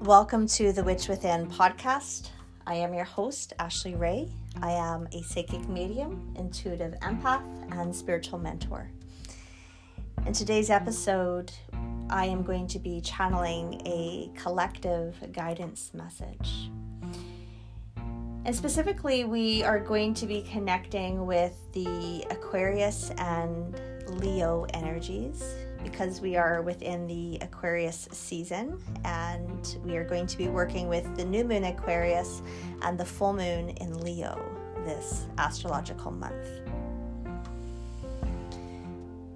Welcome to the Witch Within podcast. I am your host, Ashley Ray. I am a psychic medium, intuitive empath, and spiritual mentor. In today's episode, I am going to be channeling a collective guidance message. And specifically, we are going to be connecting with the Aquarius and Leo energies Mm-hmm. because we are within the Aquarius season and we are going to be working with the new moon Aquarius and the full moon in Leo this astrological month.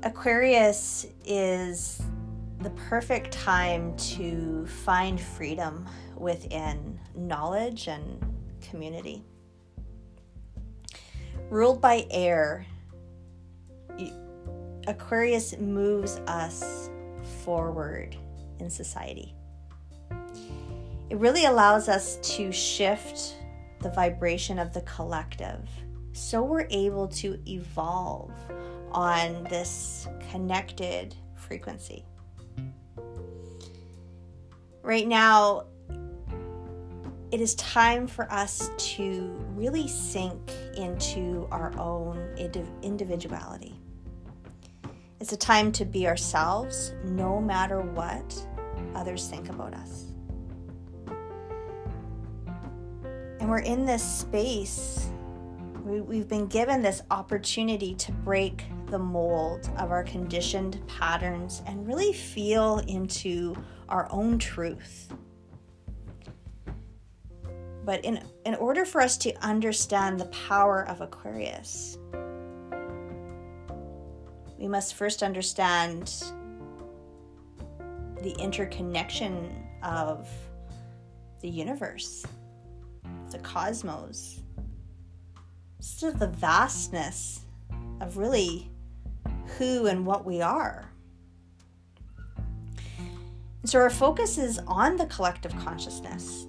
Aquarius is the perfect time to find freedom within knowledge and community. Ruled by air, Aquarius moves us forward in society. It really allows us to shift the vibration of the collective so we're able to evolve on this connected frequency. Right now, it is time for us to really sink into our own individuality. It's a time to be ourselves no matter what others think about us. And we're in this space, we, have been given this opportunity to break the mold of our conditioned patterns and really feel into our own truth. But in, in order for us to understand the power of Aquarius, we must first understand the interconnection of the universe, the cosmos, just the vastness of really who and what we are. So our focus is on the collective consciousness,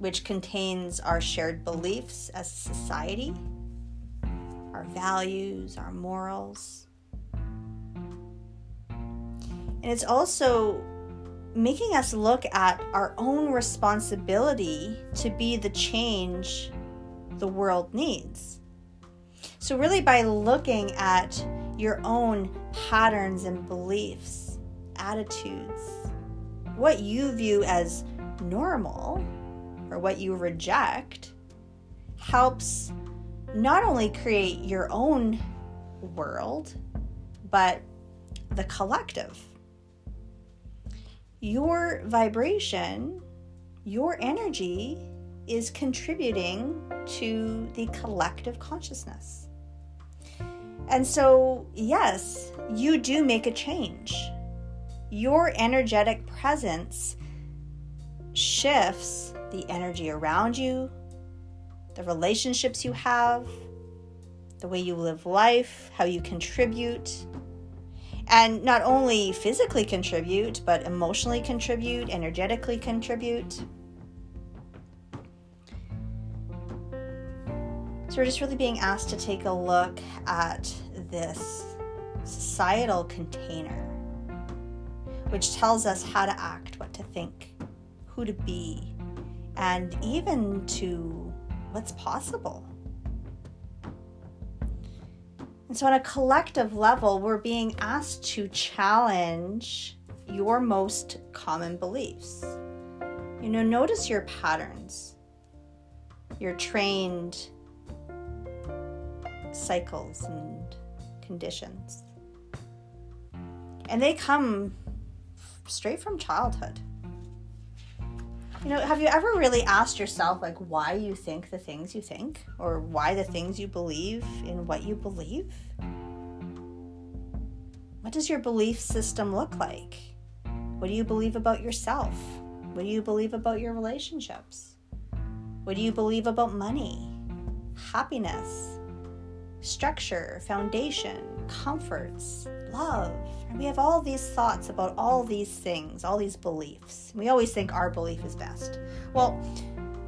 which contains our shared beliefs as a society, our values, our morals, and it's also making us look at our own responsibility to be the change the world needs. So, really, by looking at your own patterns and beliefs, attitudes, what you view as normal or what you reject, helps not only create your own world, but the collective your vibration, your energy is contributing to the collective consciousness. And so, yes, you do make a change. Your energetic presence shifts the energy around you, the relationships you have, the way you live life, how you contribute, and not only physically contribute, but emotionally contribute, energetically contribute. So we're just really being asked to take a look at this societal container, which tells us how to act, what to think, who to be, and even to what's possible. And so, on a collective level, we're being asked to challenge your most common beliefs. You know, notice your patterns, your trained cycles and conditions. And they come straight from childhood. You know, have you ever really asked yourself, like, why you think the things you think, or why the things you believe in what you believe? What does your belief system look like? What do you believe about yourself? What do you believe about your relationships? What do you believe about money, happiness, structure, foundation, comforts, love? And we have all these thoughts about all these things, all these beliefs. We always think our belief is best. Well,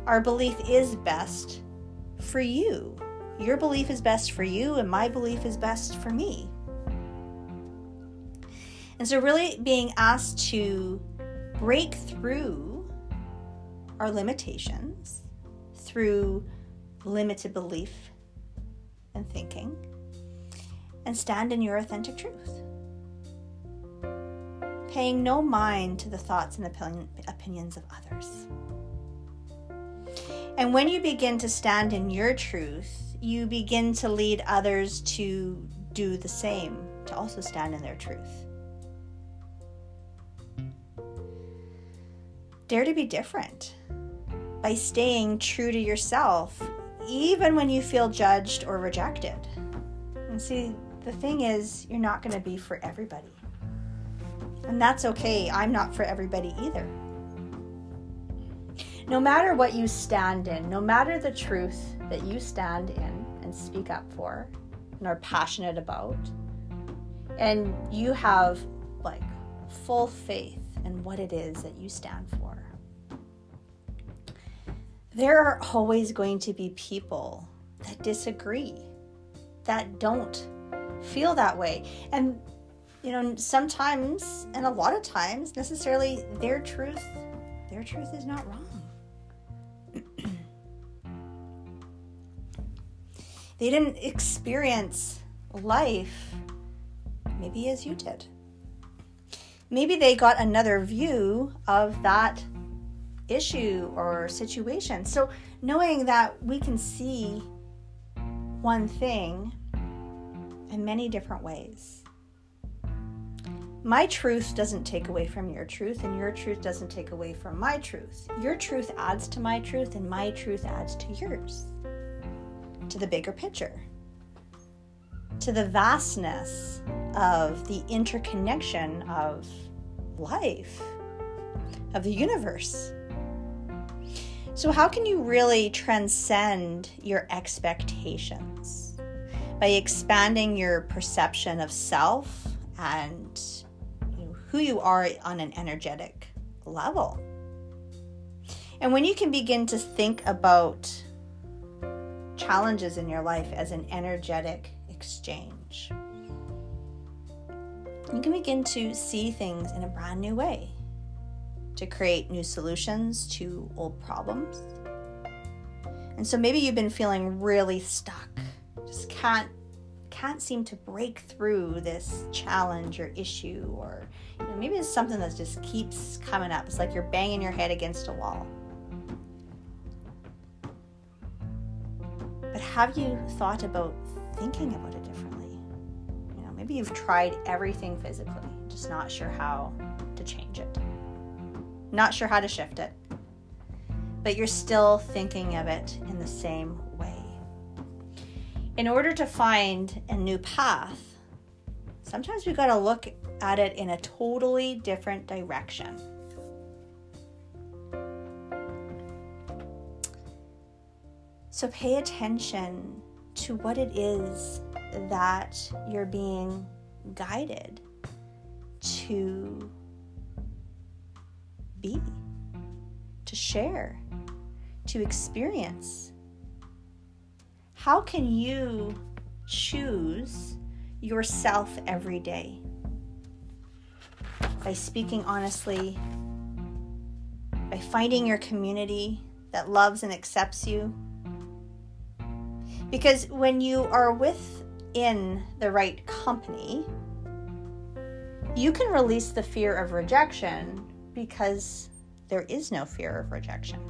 our belief is best for you. Your belief is best for you, and my belief is best for me. And so, really being asked to break through our limitations through limited belief and thinking and stand in your authentic truth. Paying no mind to the thoughts and opinion, opinions of others. And when you begin to stand in your truth, you begin to lead others to do the same, to also stand in their truth. Dare to be different by staying true to yourself, even when you feel judged or rejected. And see, the thing is, you're not going to be for everybody. And that's okay. I'm not for everybody either. No matter what you stand in, no matter the truth that you stand in and speak up for and are passionate about, and you have like full faith in what it is that you stand for, there are always going to be people that disagree, that don't feel that way. And, you know, sometimes, and a lot of times, necessarily their truth, their truth is not wrong. they didn't experience life maybe as you did. Maybe they got another view of that issue or situation. So, knowing that we can see one thing in many different ways. My truth doesn't take away from your truth, and your truth doesn't take away from my truth. Your truth adds to my truth, and my truth adds to yours, to the bigger picture, to the vastness of the interconnection of life, of the universe. So, how can you really transcend your expectations? By expanding your perception of self and you know, who you are on an energetic level. And when you can begin to think about challenges in your life as an energetic exchange, you can begin to see things in a brand new way to create new solutions to old problems. And so maybe you've been feeling really stuck, just can't can't seem to break through this challenge or issue or you know, maybe it's something that just keeps coming up. It's like you're banging your head against a wall. But have you thought about thinking about it differently? You know, maybe you've tried everything physically, just not sure how to change it. Not sure how to shift it, but you're still thinking of it in the same way. In order to find a new path, sometimes we've got to look at it in a totally different direction. So pay attention to what it is that you're being guided to be, to share, to experience? How can you choose yourself every day? By speaking honestly, by finding your community that loves and accepts you. Because when you are within the right company, you can release the fear of rejection because there is no fear of rejection.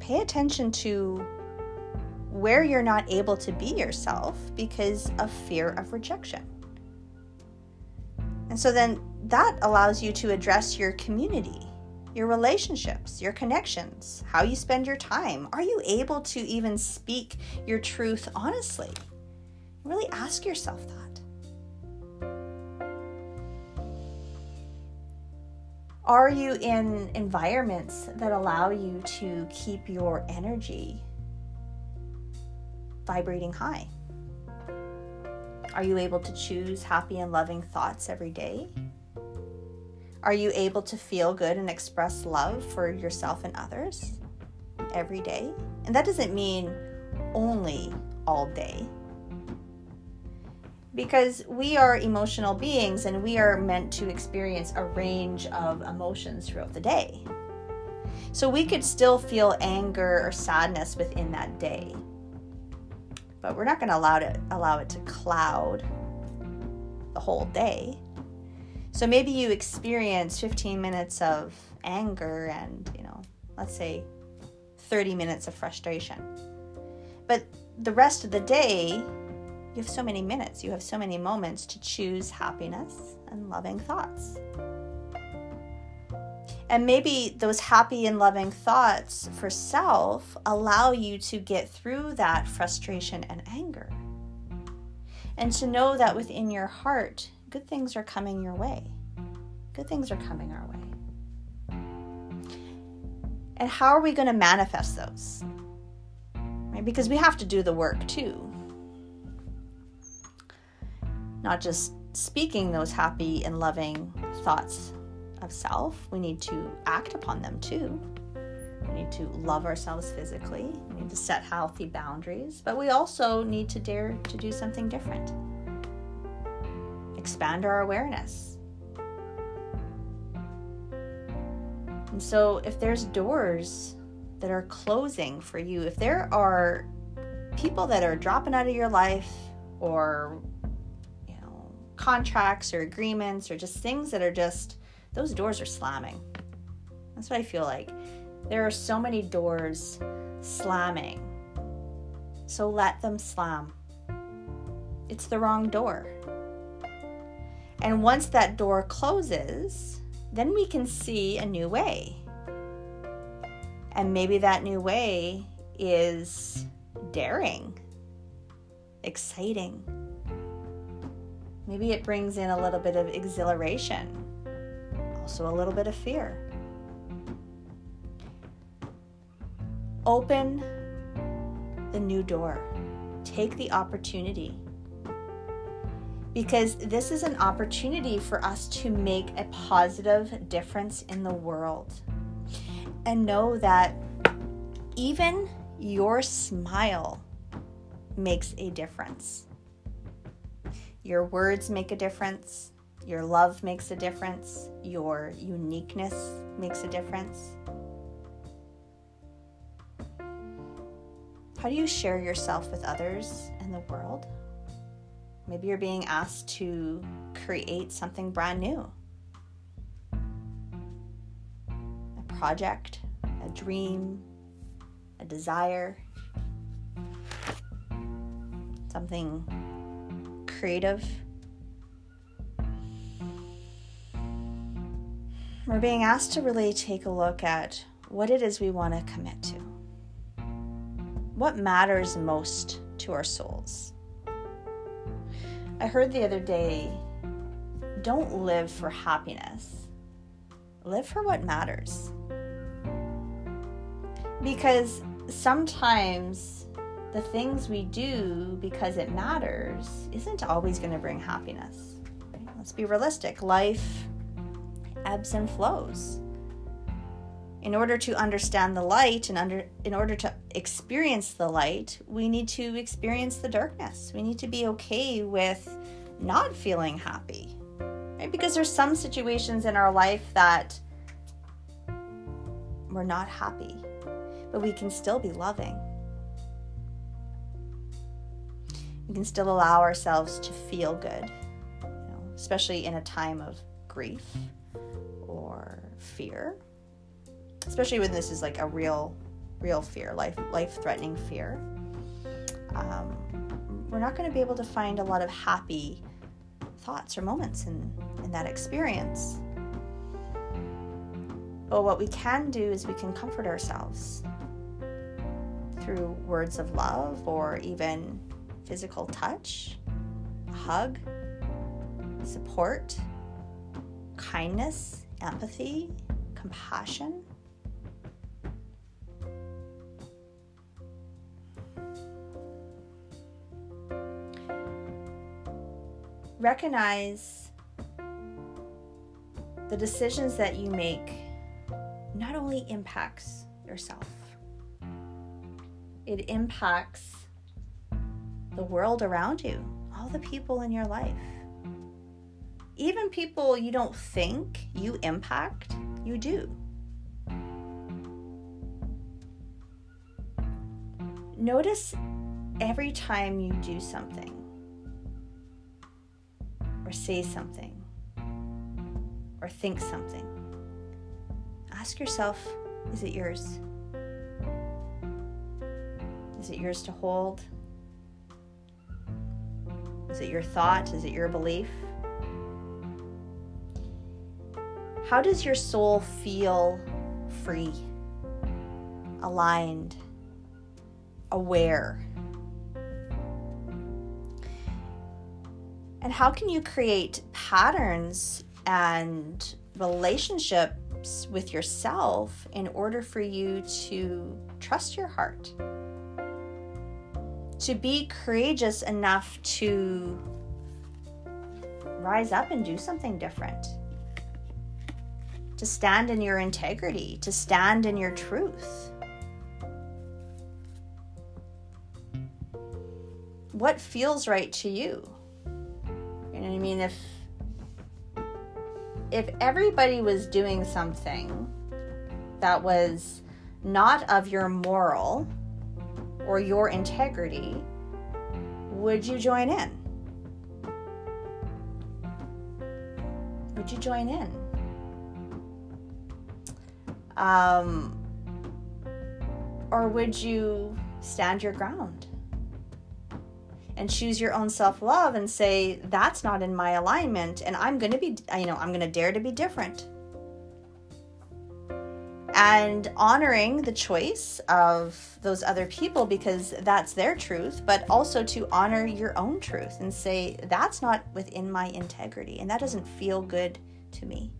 Pay attention to where you're not able to be yourself because of fear of rejection. And so then that allows you to address your community, your relationships, your connections, how you spend your time. Are you able to even speak your truth honestly? Really ask yourself that. Are you in environments that allow you to keep your energy vibrating high? Are you able to choose happy and loving thoughts every day? Are you able to feel good and express love for yourself and others every day? And that doesn't mean only all day. Because we are emotional beings and we are meant to experience a range of emotions throughout the day. So we could still feel anger or sadness within that day. But we're not going to allow it allow it to cloud the whole day. So maybe you experience 15 minutes of anger and, you know, let's say 30 minutes of frustration. But the rest of the day, you have so many minutes, you have so many moments to choose happiness and loving thoughts. And maybe those happy and loving thoughts for self allow you to get through that frustration and anger. And to know that within your heart, good things are coming your way. Good things are coming our way. And how are we going to manifest those? Right? Because we have to do the work too not just speaking those happy and loving thoughts of self, we need to act upon them too. We need to love ourselves physically, we need to set healthy boundaries, but we also need to dare to do something different. Expand our awareness. And so, if there's doors that are closing for you, if there are people that are dropping out of your life or contracts or agreements or just things that are just, those doors are slamming. That's what I feel like. There are so many doors slamming. So let them slam. It's the wrong door. And once that door closes, then we can see a new way. And maybe that new way is daring, exciting, Maybe it brings in a little bit of exhilaration, also a little bit of fear. Open the new door, take the opportunity. Because this is an opportunity for us to make a positive difference in the world. And know that even your smile makes a difference. Your words make a difference. Your love makes a difference. Your uniqueness makes a difference. How do you share yourself with others in the world? Maybe you're being asked to create something brand new a project, a dream, a desire, something creative. We're being asked to really take a look at what it is we want to commit to. What matters most to our souls? I heard the other day don't live for happiness, live for what matters. Because sometimes the things we do because it matters isn't always going to bring happiness. Let's be realistic. Life ebbs and flows. In order to understand the light and under in order to experience the light, we need to experience the darkness. We need to be okay with not feeling happy. Right? Because there's some situations in our life that we're not happy, but we can still be loving can still allow ourselves to feel good, you know, especially in a time of grief or fear. Especially when this is like a real, real fear, life life threatening fear. Um, we're not going to be able to find a lot of happy thoughts or moments in, in that experience. But what we can do is we can comfort ourselves through words of love or even physical touch, hug, support, kindness, empathy, compassion. Recognize the decisions that you make not only impacts yourself, it impacts the world around you, all the people in your life. Even people you don't think you impact, you do. Notice every time you do something or say something or think something, ask yourself is it yours? Is it yours to hold? Is it your thought? Is it your belief? How does your soul feel free, aligned, aware? And how can you create patterns and relationships with yourself in order for you to trust your heart? To be courageous enough to rise up and do something different to stand in your integrity, to stand in your truth. What feels right to you? You know what I mean? If if everybody was doing something that was not of your moral or your integrity, would you join in? Would you join in? Um, or would you stand your ground and choose your own self love and say, that's not in my alignment, and I'm going to be, you know, I'm going to dare to be different? And honoring the choice of those other people because that's their truth, but also to honor your own truth and say, that's not within my integrity, and that doesn't feel good to me.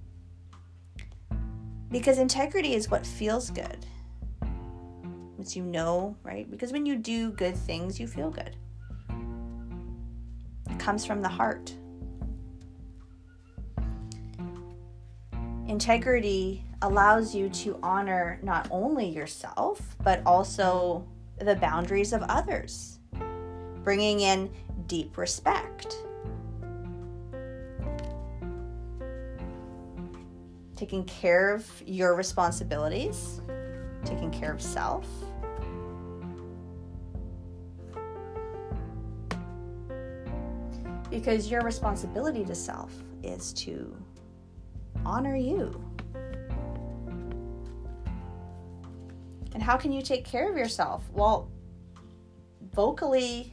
Because integrity is what feels good. Once you know, right? Because when you do good things, you feel good. It comes from the heart. Integrity allows you to honor not only yourself, but also the boundaries of others, bringing in deep respect taking care of your responsibilities, taking care of self. Because your responsibility to self is to honor you. And how can you take care of yourself? Well, vocally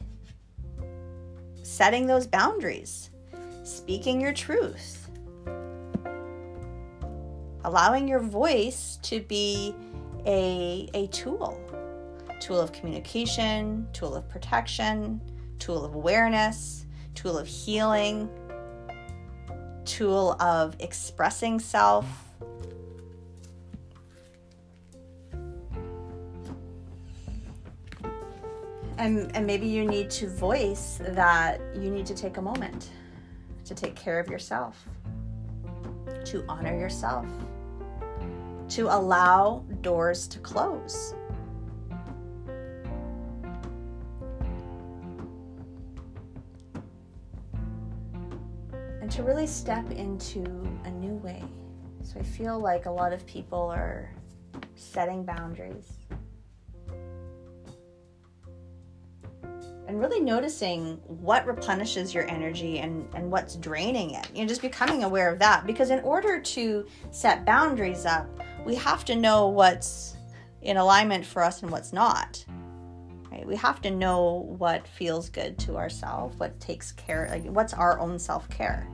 setting those boundaries, speaking your truth allowing your voice to be a, a tool tool of communication, tool of protection, tool of awareness, tool of healing, tool of expressing self. And, and maybe you need to voice that you need to take a moment to take care of yourself, to honor yourself to allow doors to close. And to really step into a new way. So I feel like a lot of people are setting boundaries. And really noticing what replenishes your energy and, and what's draining it. You know, just becoming aware of that. Because in order to set boundaries up, we have to know what's in alignment for us and what's not. Right? We have to know what feels good to ourselves, what takes care, like what's our own self care.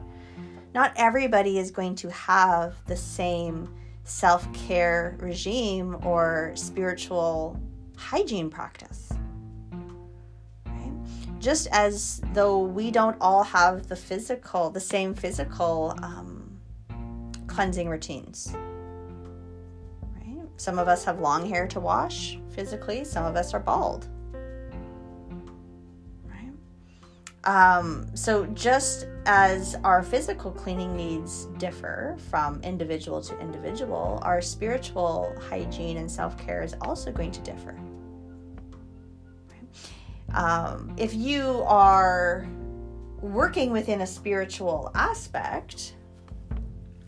Not everybody is going to have the same self care regime or spiritual hygiene practice. Just as though we don't all have the physical, the same physical um, cleansing routines Right? some of us have long hair to wash physically, some of us are bald. Right? Um, so, just as our physical cleaning needs differ from individual to individual, our spiritual hygiene and self care is also going to differ. Um, if you are working within a spiritual aspect,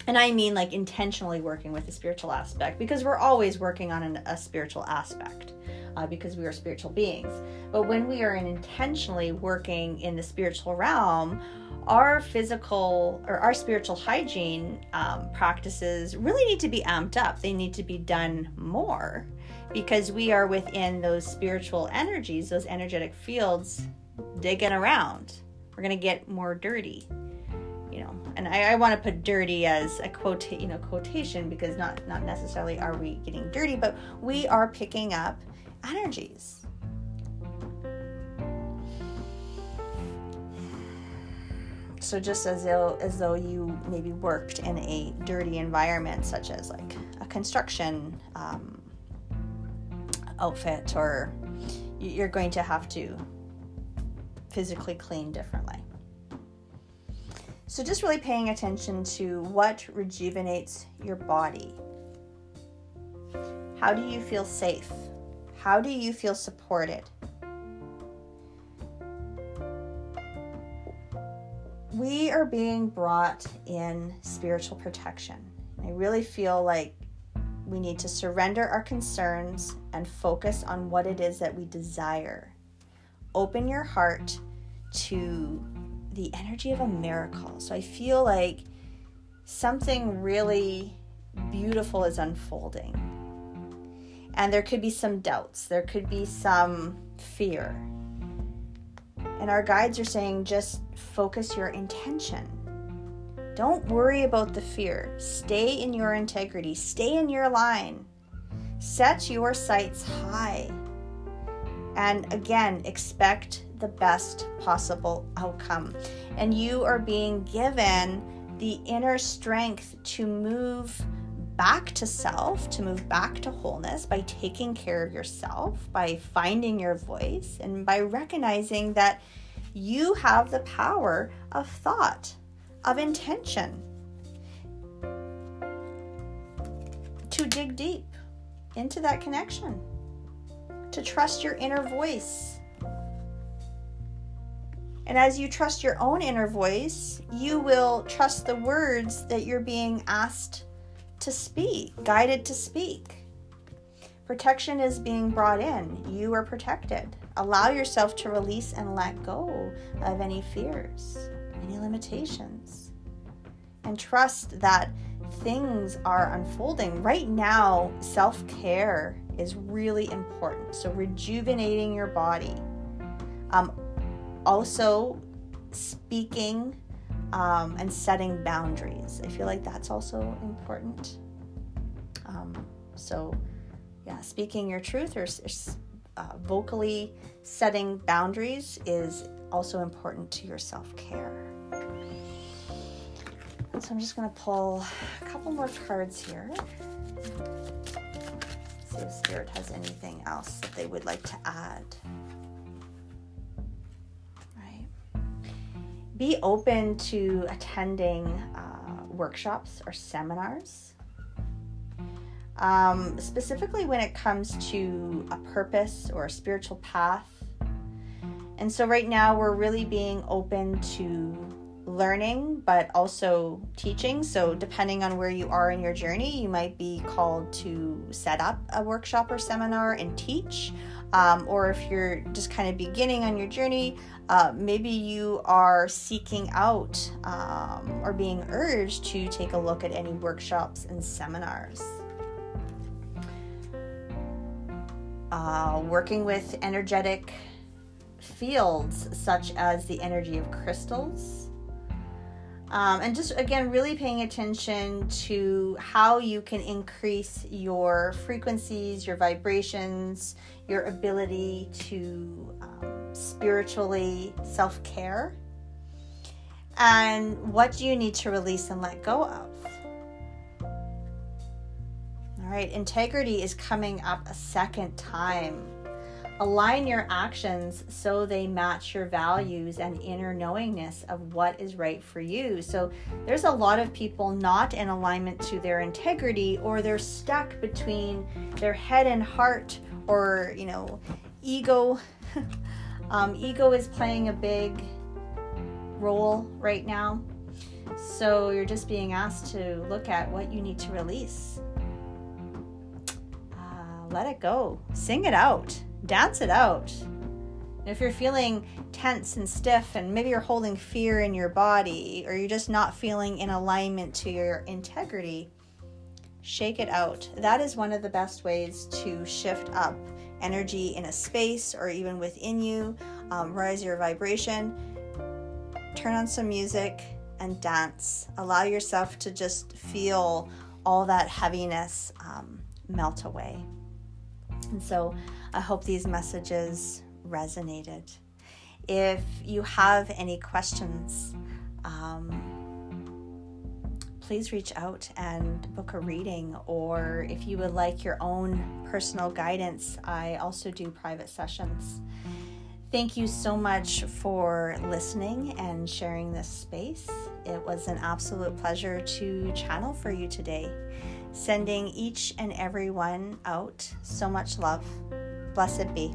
and I mean like intentionally working with a spiritual aspect because we're always working on an, a spiritual aspect uh, because we are spiritual beings. But when we are intentionally working in the spiritual realm, our physical or our spiritual hygiene um, practices really need to be amped up. They need to be done more because we are within those spiritual energies, those energetic fields, digging around. We're going to get more dirty you know and i, I want to put dirty as a quote you know quotation because not not necessarily are we getting dirty but we are picking up energies so just as though as though you maybe worked in a dirty environment such as like a construction um, outfit or you're going to have to physically clean differently so, just really paying attention to what rejuvenates your body. How do you feel safe? How do you feel supported? We are being brought in spiritual protection. I really feel like we need to surrender our concerns and focus on what it is that we desire. Open your heart to the energy of a miracle. So I feel like something really beautiful is unfolding. And there could be some doubts, there could be some fear. And our guides are saying just focus your intention. Don't worry about the fear. Stay in your integrity, stay in your line. Set your sights high. And again, expect the best possible outcome. And you are being given the inner strength to move back to self, to move back to wholeness by taking care of yourself, by finding your voice, and by recognizing that you have the power of thought, of intention. To dig deep into that connection, to trust your inner voice and as you trust your own inner voice, you will trust the words that you're being asked to speak, guided to speak. Protection is being brought in. You are protected. Allow yourself to release and let go of any fears, any limitations, and trust that things are unfolding. Right now, self care is really important. So, rejuvenating your body. Um, also speaking um, and setting boundaries. I feel like that's also important. Um, so, yeah, speaking your truth or uh, vocally setting boundaries is also important to your self care. So, I'm just going to pull a couple more cards here. See if Spirit has anything else that they would like to add. Right. be open to attending uh, workshops or seminars. Um, specifically, when it comes to a purpose or a spiritual path. And so, right now, we're really being open to learning, but also teaching. So, depending on where you are in your journey, you might be called to set up a workshop or seminar and teach. Um, or if you're just kind of beginning on your journey, uh, maybe you are seeking out um, or being urged to take a look at any workshops and seminars. Uh, working with energetic fields such as the energy of crystals. Um, and just again, really paying attention to how you can increase your frequencies, your vibrations, your ability to um, spiritually self care? And what you need to release and let go of? All right, integrity is coming up a second time. Align your actions so they match your values and inner knowingness of what is right for you. So, there's a lot of people not in alignment to their integrity, or they're stuck between their head and heart, or, you know, ego Um, ego is playing a big role right now. So you're just being asked to look at what you need to release. Uh, let it go. Sing it out. Dance it out. If you're feeling tense and stiff, and maybe you're holding fear in your body, or you're just not feeling in alignment to your integrity, shake it out. That is one of the best ways to shift up energy in a space or even within you, um, rise your vibration. Turn on some music and dance. Allow yourself to just feel all that heaviness um, melt away. And so I hope these messages resonated. If you have any questions, um, please reach out and book a reading. Or if you would like your own personal guidance, I also do private sessions. Thank you so much for listening and sharing this space. It was an absolute pleasure to channel for you today. Sending each and every one out so much love. Blessed be.